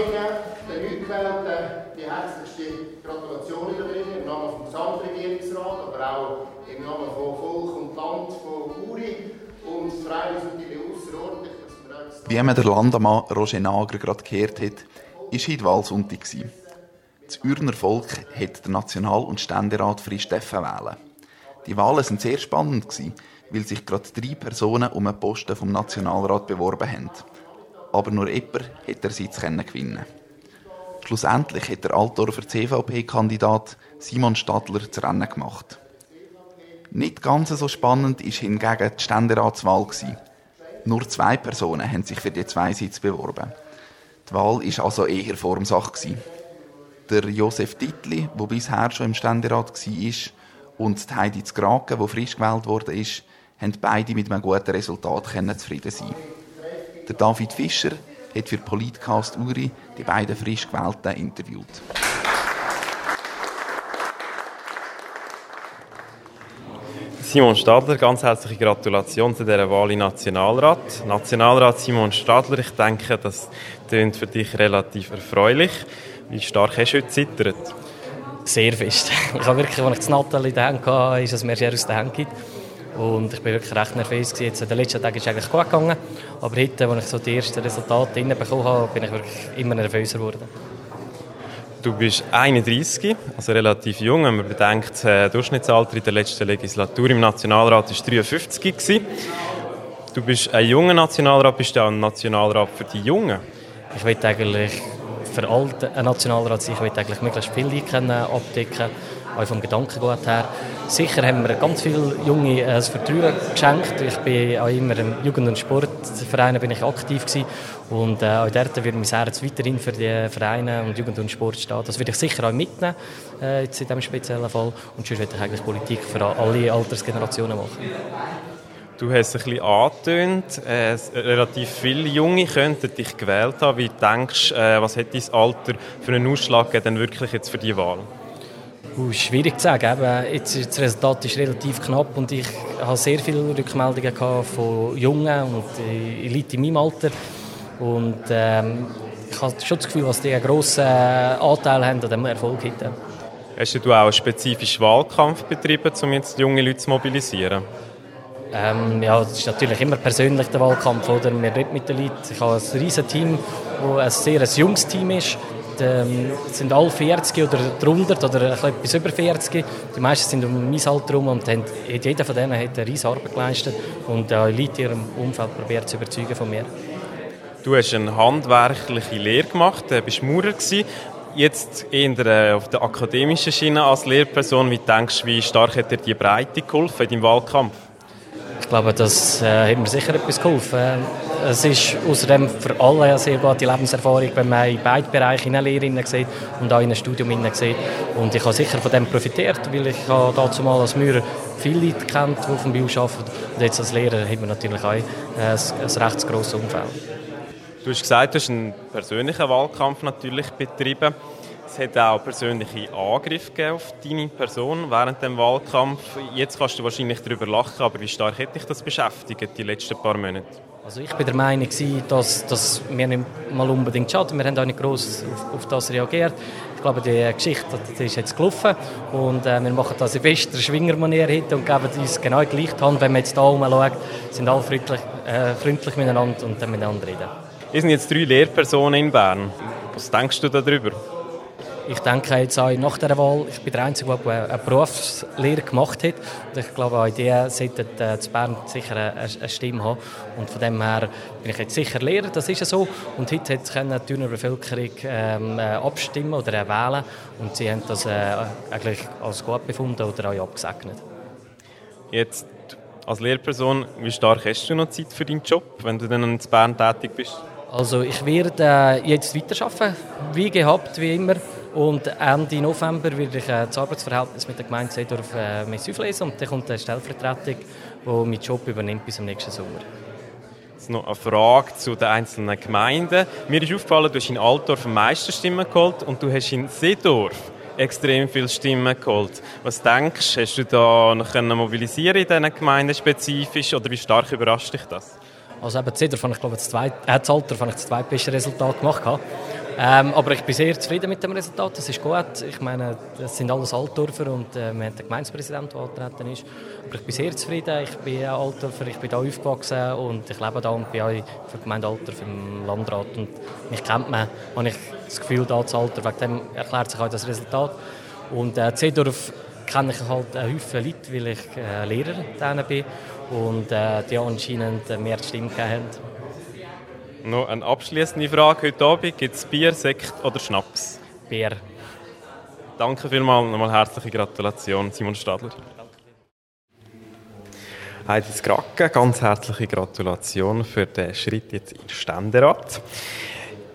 ich den Neugewählten die herzlichste Gratulation überbringen, im Namen des Gesamtregierungsrats, aber auch im Namen von Volk und Land, von Uri. Und freuen uns natürlich außerordentlich, dass Wie man der Landamann Roger Nager gerade gehört hat, war heute Wahlsonntag. Das Ürner Volk hat den National- und Ständerat frisch wählen. Die Wahlen sind sehr spannend weil sich gerade drei Personen um einen Posten vom Nationalrat beworben haben. Aber nur jemand hat der Sitz gewinnen. Schlussendlich hat der Altdorfer CVP-Kandidat Simon Stadler das Rennen gemacht. Nicht ganz so spannend ist hingegen die Ständeratswahl. Nur zwei Personen haben sich für die zwei Sitze beworben. Die Wahl war also eher Formsache. Der Josef Dittli, der bisher schon im Ständerat war, und Heidi Zgraken, die frisch gewählt wurde, haben beide mit einem guten Resultat zufrieden sein Der David Fischer hat für Politcast Uri die beiden frisch gewählten interviewt. Simon Stadler, ganz herzliche Gratulation zu dieser Wahl im Nationalrat. Nationalrat Simon Stadler, ich denke, das klingt für dich relativ erfreulich. Wie stark hast du heute zittert? Sehr fest. Ich habe wirklich, als ich das Nathalie in hatte, ist es mir sehr aus der Hand gibt. Und ich bin wirklich recht nervös. Jetzt, der letzte Tag ist eigentlich gut gegangen. Aber heute, als ich so die ersten Resultate bekommen habe, bin ich wirklich immer nervöser geworden. Du bist 31, also relativ jung. Wenn man bedenkt, das äh, Durchschnittsalter in der letzten Legislatur im Nationalrat war 53. Gewesen. Du bist ein junger Nationalrat, bist du auch ein Nationalrat für die Jungen? Ich will eigentlich für alle ein Nationalrat sein. Ich will eigentlich möglichst viele abdecken auch vom Gedankengut her. Sicher haben wir ganz viele Junge äh, Vertrauen geschenkt. Ich bin auch immer im Jugend- und Sportverein bin ich aktiv gewesen. und äh, auch dort wird mein Herz weiterhin für die Vereine und Jugend und Sport stehen. Das würde ich sicher auch mitnehmen äh, jetzt in diesem speziellen Fall und sonst würde ich eigentlich Politik für alle Altersgenerationen machen. Du hast es ein bisschen angetönt, äh, relativ viele Junge könnten dich gewählt haben. Wie denkst du, äh, was hat dein Alter für einen Ausschlag gegeben, wirklich jetzt für die Wahl? Uh, schwierig zu sagen. Eben, jetzt, das Resultat ist relativ knapp und ich habe sehr viele Rückmeldungen von Jungen und Elite in meinem Alter. Und ähm, ich habe schon das Gefühl, dass die einen grossen Anteil haben an diesem Erfolg heute. Hast du auch einen spezifischen Wahlkampf betrieben, um jetzt junge Leute zu mobilisieren? Ähm, ja, das ist natürlich immer persönlich der Wahlkampf. Oder? Wir reden mit den Leuten. Ich habe ein riesiges Team, das ein sehr junges Team ist ähm, sind alle 40 oder drunter oder etwas über 40. Die meisten sind um mein Alter herum und haben, jeder von denen hat eine riesige Arbeit geleistet und äh, Leute in ihrem Umfeld probiert zu überzeugen von mir. Du hast eine handwerkliche Lehre gemacht, du bist Maurer gewesen. Jetzt eher auf der akademischen Schiene als Lehrperson. Wie denkst du, wie stark hat dir die Breite geholfen in deinem Wahlkampf? Ich glaube, das äh, hat mir sicher etwas geholfen. Es ist außerdem für alle eine sehr gute Lebenserfahrung, wenn man in beide Bereiche in eine Lehre und auch in ein Studium sieht. Und ich habe sicher von dem profitiert, weil ich dazu mal als Maurer viele Leute kennt, die vom Bio arbeiten. Und jetzt als Lehrer hat man natürlich auch ein, ein recht grosses Umfeld. Du hast gesagt, du hast einen persönlichen Wahlkampf natürlich betrieben. Es hat auch persönliche Angriffe auf deine Person während dem Wahlkampf. Jetzt kannst du wahrscheinlich darüber lachen, aber wie stark hat dich das beschäftigt die letzten paar Monate? Also ich bin der Meinung, dass, dass wir nicht mal unbedingt schaden. Wir haben auch nicht groß auf, auf, das reagiert. Ich glaube, die Geschichte die ist jetzt gelaufen und äh, wir machen das in bester Schwingermanier heute und geben uns genau die gleiche Hand. Wenn man jetzt hier schaut, sind alle freundlich, äh, freundlich miteinander und dann miteinander reden. Wir sind jetzt drei Lehrpersonen in Bern. Was denkst du darüber? Ich denke jetzt auch nach der Wahl, ich bin der Einzige, der eine Berufslehre gemacht hat. Und ich glaube, auch die sollten äh, zu Bern sicher eine, Stimme haben. Und von dem her bin ich jetzt sicher Lehrer, das ist ja so. Und heute können die Thüner Bevölkerung ähm, äh, abstimmen oder äh, wählen. Und sie haben das äh, eigentlich als gut befunden oder auch abgesegnet. Jetzt als Lehrperson, wie stark hast du noch Zeit für deinen Job, wenn du dann in Bern tätig bist? Also ich werde äh, jetzt weiterarbeiten, wie gehabt, wie immer. Und Ende November werde ich äh, das Arbeitsverhältnis mit der Gemeinde Seedorf äh, auflesen und dann kommt eine Stellvertretung, die meinen Job übernimmt bis zum nächsten Sommer. Jetzt noch eine Frage zu den einzelnen Gemeinden. Mir ist aufgefallen, du hast in Altdorf am meisten Stimmen geholt und du hast in Seedorf extrem viele Stimmen geholt. Was denkst du, hast du da noch mobilisieren in diesen Gemeinden spezifisch oder wie stark überrascht dich das? Also eben Seedorf habe ich glaube das, zweit, äh, das Alter habe ich das zweitbeste Resultat gemacht Ähm, aber ich bin sehr zufrieden mit dem Resultat. Das ist gut. Ich meine, das sind alles Altdorfer und äh, wir haben den Gemeindepräsident, der angetreten ist. Aber ich bin sehr zufrieden. Ich bin Altdorfer, ich bin hier aufgewachsen und ich lebe hier und bin auch für die Gemeinde Altdorf im Landrat. Und mich kennt man, habe ich das Gefühl, da zu Alter. Wegen dem erklärt sich auch das Resultat. Und äh, Zedorf kenne ich halt einen Haufen Leute, weil ich äh, Lehrer bin und äh, die anscheinend mehr Stimmen haben. Noch eine abschließende Frage heute Abend. Gibt es Bier, Sekt oder Schnaps? Bier. Danke vielmals. Nochmal herzliche Gratulation, Simon Stadler. Heidi Skracke, ganz herzliche Gratulation für den Schritt jetzt in den Ständerat.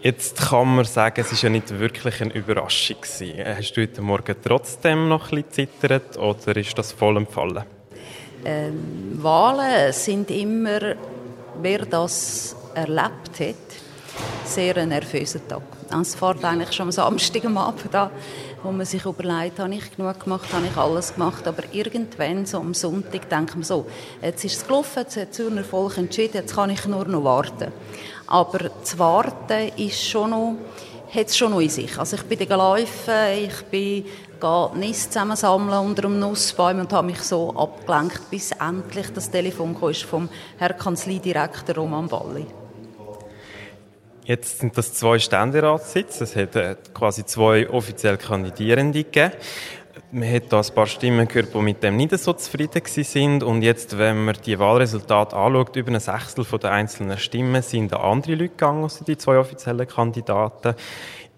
Jetzt kann man sagen, es ist ja nicht wirklich eine Überraschung gewesen. Hast du heute Morgen trotzdem noch ein bisschen zittert oder ist das voll empfallen? Ähm, Wahlen sind immer, wer das erlebt hat, sehr ein nervöser Tag. Es fährt eigentlich schon am Samstag am Abend an, wo man sich überlegt, habe ich genug gemacht, habe ich alles gemacht, aber irgendwann, so am Sonntag, denkt man so, jetzt ist es gelaufen, jetzt hat Zürner Volk entschieden, jetzt kann ich nur noch warten. Aber das Warten ist schon noch, hat es schon noch in sich. Also ich bin gelaufen, ich bin Nist zusammensammeln unter einem Nussbaum und habe mich so abgelenkt, bis endlich das Telefon kam vom Herrn Kanzleidirektor Roman Balli. Jetzt sind das zwei Ständeratssitze. Es hat äh, quasi zwei offiziell Kandidierende gegeben. Man hat da ein paar Stimmen gehört, die mit dem nicht so zufrieden sind. Und jetzt, wenn man die Wahlresultate anschaut, über ein Sechstel der einzelnen Stimmen sind andere Leute gegangen, als die zwei offiziellen Kandidaten.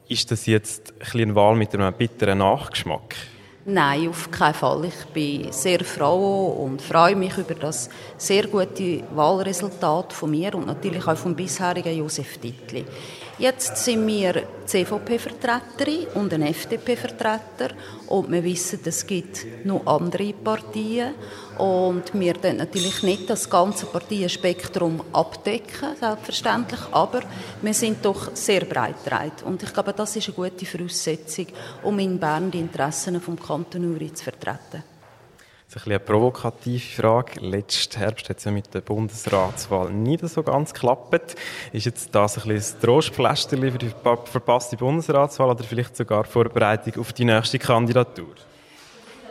Ist das jetzt ein eine Wahl mit einem bitteren Nachgeschmack? Nein, auf keinen Fall. Ich bin sehr froh und freue mich über das sehr gute Wahlresultat von mir und natürlich auch vom bisherigen Josef Dittli. Jetzt sind wir CVP-Vertreterin und ein FDP-Vertreter und wir wissen, es gibt noch andere Partien und wir können natürlich nicht das ganze Parteienspektrum abdecken, selbstverständlich, aber wir sind doch sehr breit breit und ich glaube, das ist eine gute Voraussetzung, um in Bern die Interessen vom Kanton Uri zu vertreten. Das ist ein eine provokative Frage. Letzten Herbst hat es ja mit der Bundesratswahl nicht so ganz geklappt. Ist jetzt das ein bisschen ein für die verpasste Bundesratswahl oder vielleicht sogar Vorbereitung auf die nächste Kandidatur?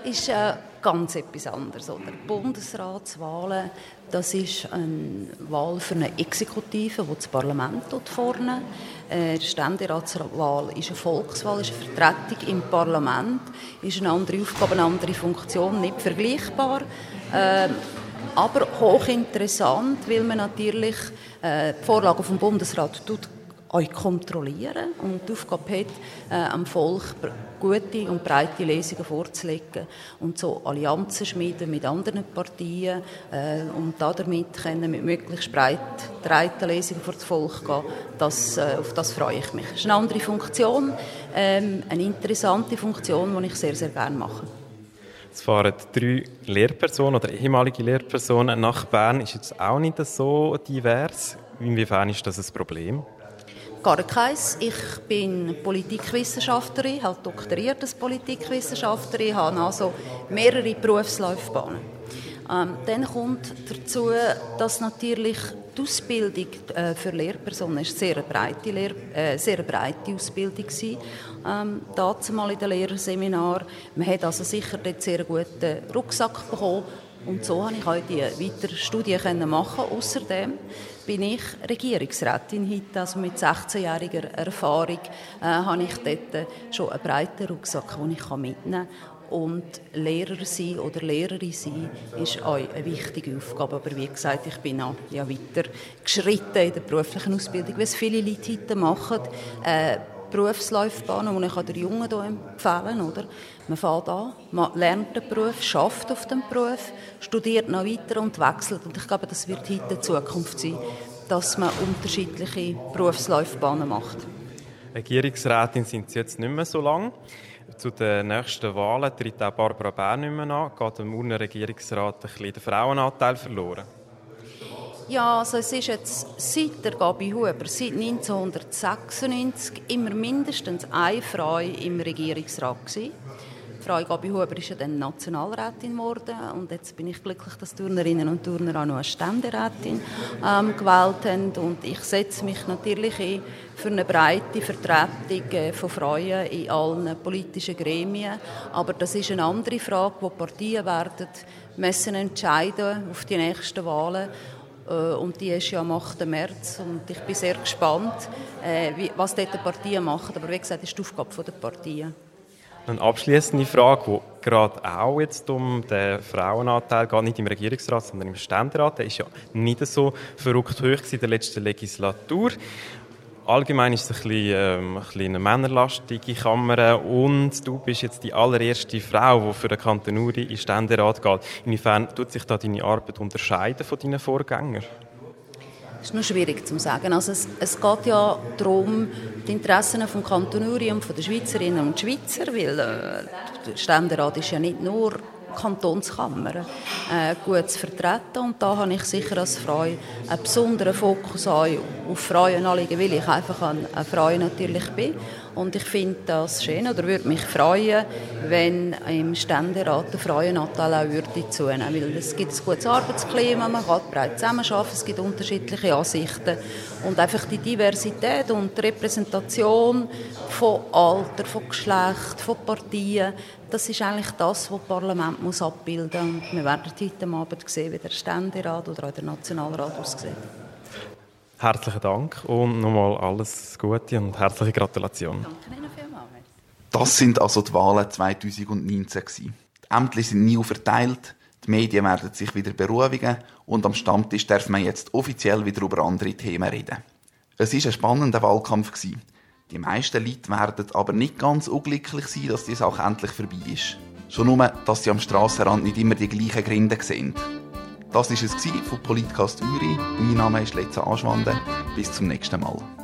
Ist äh, ganz etwas anderes. Oder? Bundesratswahlen, das ist eine Wahl für eine Exekutive, die das Parlament vorne. Äh, die Ständeratswahl ist eine Volkswahl, ist eine Vertretung im Parlament, ist eine andere Aufgabe, eine andere Funktion, nicht vergleichbar. Äh, aber hochinteressant, weil man natürlich äh, die Vorlagen vom Bundesrat tut euch kontrollieren und die Aufgabe hat, äh, am Volk gute und breite Lesungen vorzulegen und so Allianzen schmieden mit anderen Partien äh, und damit können mit möglichst breit breiten Lesungen vor das Volk gehen. Das, äh, auf das freue ich mich. Das ist eine andere Funktion, ähm, eine interessante Funktion, die ich sehr, sehr gerne mache. Es fahren drei Lehrpersonen oder ehemalige Lehrpersonen nach Bern. Ist jetzt auch nicht so divers. Inwiefern ist das ein Problem? Gar keins. Ich bin Politikwissenschaftlerin, habe doktoriert als Politikwissenschaftlerin, habe also mehrere Berufslaufbahnen. Ähm, dann kommt dazu, dass natürlich die Ausbildung äh, für Lehrpersonen ist sehr breite, Lehr äh, sehr breite Ausbildung war. Ähm, dazu mal in den Lehrerseminar. Man hat also sicher dort sehr guten Rucksack bekommen und so konnte ich auch die weiteren Studien machen. Außerdem bin ich Regierungsrätin heute, also mit 16-jähriger Erfahrung äh, habe ich dort schon einen breiten Rucksack, den ich mitnehmen kann. Und Lehrer sein oder Lehrerin sein ist auch eine wichtige Aufgabe. Aber wie gesagt, ich bin auch ja, weiter geschritten in der beruflichen Ausbildung, wie es viele Leute heute machen. Äh, Berufslaufbahnen, die ich den Jungen hier empfehlen oder? Man fährt an, man lernt den Beruf, schafft auf dem Beruf, studiert noch weiter und wechselt. Und ich glaube, das wird heute die Zukunft sein, dass man unterschiedliche Berufslaufbahnen macht. Regierungsrätin sind Sie jetzt nicht mehr so lange. Zu den nächsten Wahlen tritt auch Barbara Bär nicht mehr an. Geht dem Urner Regierungsrat ein bisschen der Frauenanteil verloren? Ja, also es ist jetzt seit der Gabi Huber, seit 1996 immer mindestens eine Frau im Regierungsrat gewesen. Frau Gabi Huber ist ja dann Nationalrätin geworden und jetzt bin ich glücklich, dass Turnerinnen und Turner auch noch eine Ständerätin ähm, gewählt haben. Und ich setze mich natürlich ein für eine breite Vertretung äh, von Frauen in allen politischen Gremien, aber das ist eine andere Frage, wo Partien werden müssen entscheiden auf die nächsten Wahlen und die ist ja am 8. März und ich bin sehr gespannt, äh, was dort die Partien machen, aber wie gesagt, das ist die Aufgabe der Partien. Eine abschließende Frage, die gerade auch jetzt um den Frauenanteil geht, nicht im Regierungsrat, sondern im Ständerat. Der ist ja nicht so verrückt hoch in der letzten Legislatur. Allgemein ist es ein bisschen, ähm, ein bisschen eine männerlastige Kammer und du bist jetzt die allererste Frau, die für den Kanton Uri in Ständerat geht. Inwiefern tut sich da deine Arbeit unterscheiden von deinen Vorgängern? Das ist noch schwierig zu sagen. Also es, es geht ja darum, die Interessen vom Kanton Uri und von der Schweizerinnen und Schweizer, weil äh, der Ständerat ist ja nicht nur Kantonskammer äh, gut zu vertreten. Und da habe ich sicher als Frau einen besonderen Fokus auf Frauenanliegen, weil ich einfach eine Frau natürlich bin. Und ich finde das schön oder würde mich freuen, wenn im Ständerat der Frauenanteil auch würde zunehmen weil es gibt ein gutes Arbeitsklima, man kann breit zusammenarbeiten, es gibt unterschiedliche Ansichten und einfach die Diversität und die Repräsentation von Alter, von Geschlecht, von Partien, das ist eigentlich das, was das Parlament muss abbilden muss. wir werden heute Abend sehen, wie der Ständerat oder auch der Nationalrat aussieht. Herzlichen Dank und nochmal alles Gute und herzliche Gratulation. Danke Ihnen vielmals. Das sind also die Wahlen 2019 Die Ämter sind nie verteilt, die Medien werden sich wieder beruhigen und am Stammtisch darf man jetzt offiziell wieder über andere Themen reden. Es war ein spannender Wahlkampf. Die meisten Leute werden aber nicht ganz unglücklich sein, dass die Sache endlich vorbei ist. Schon nur, dass sie am Strassenrand nicht immer die gleichen Gründe sehen. Das war es von Politcast Uri. Mein Name ist Letza Aschwande. Bis zum nächsten Mal.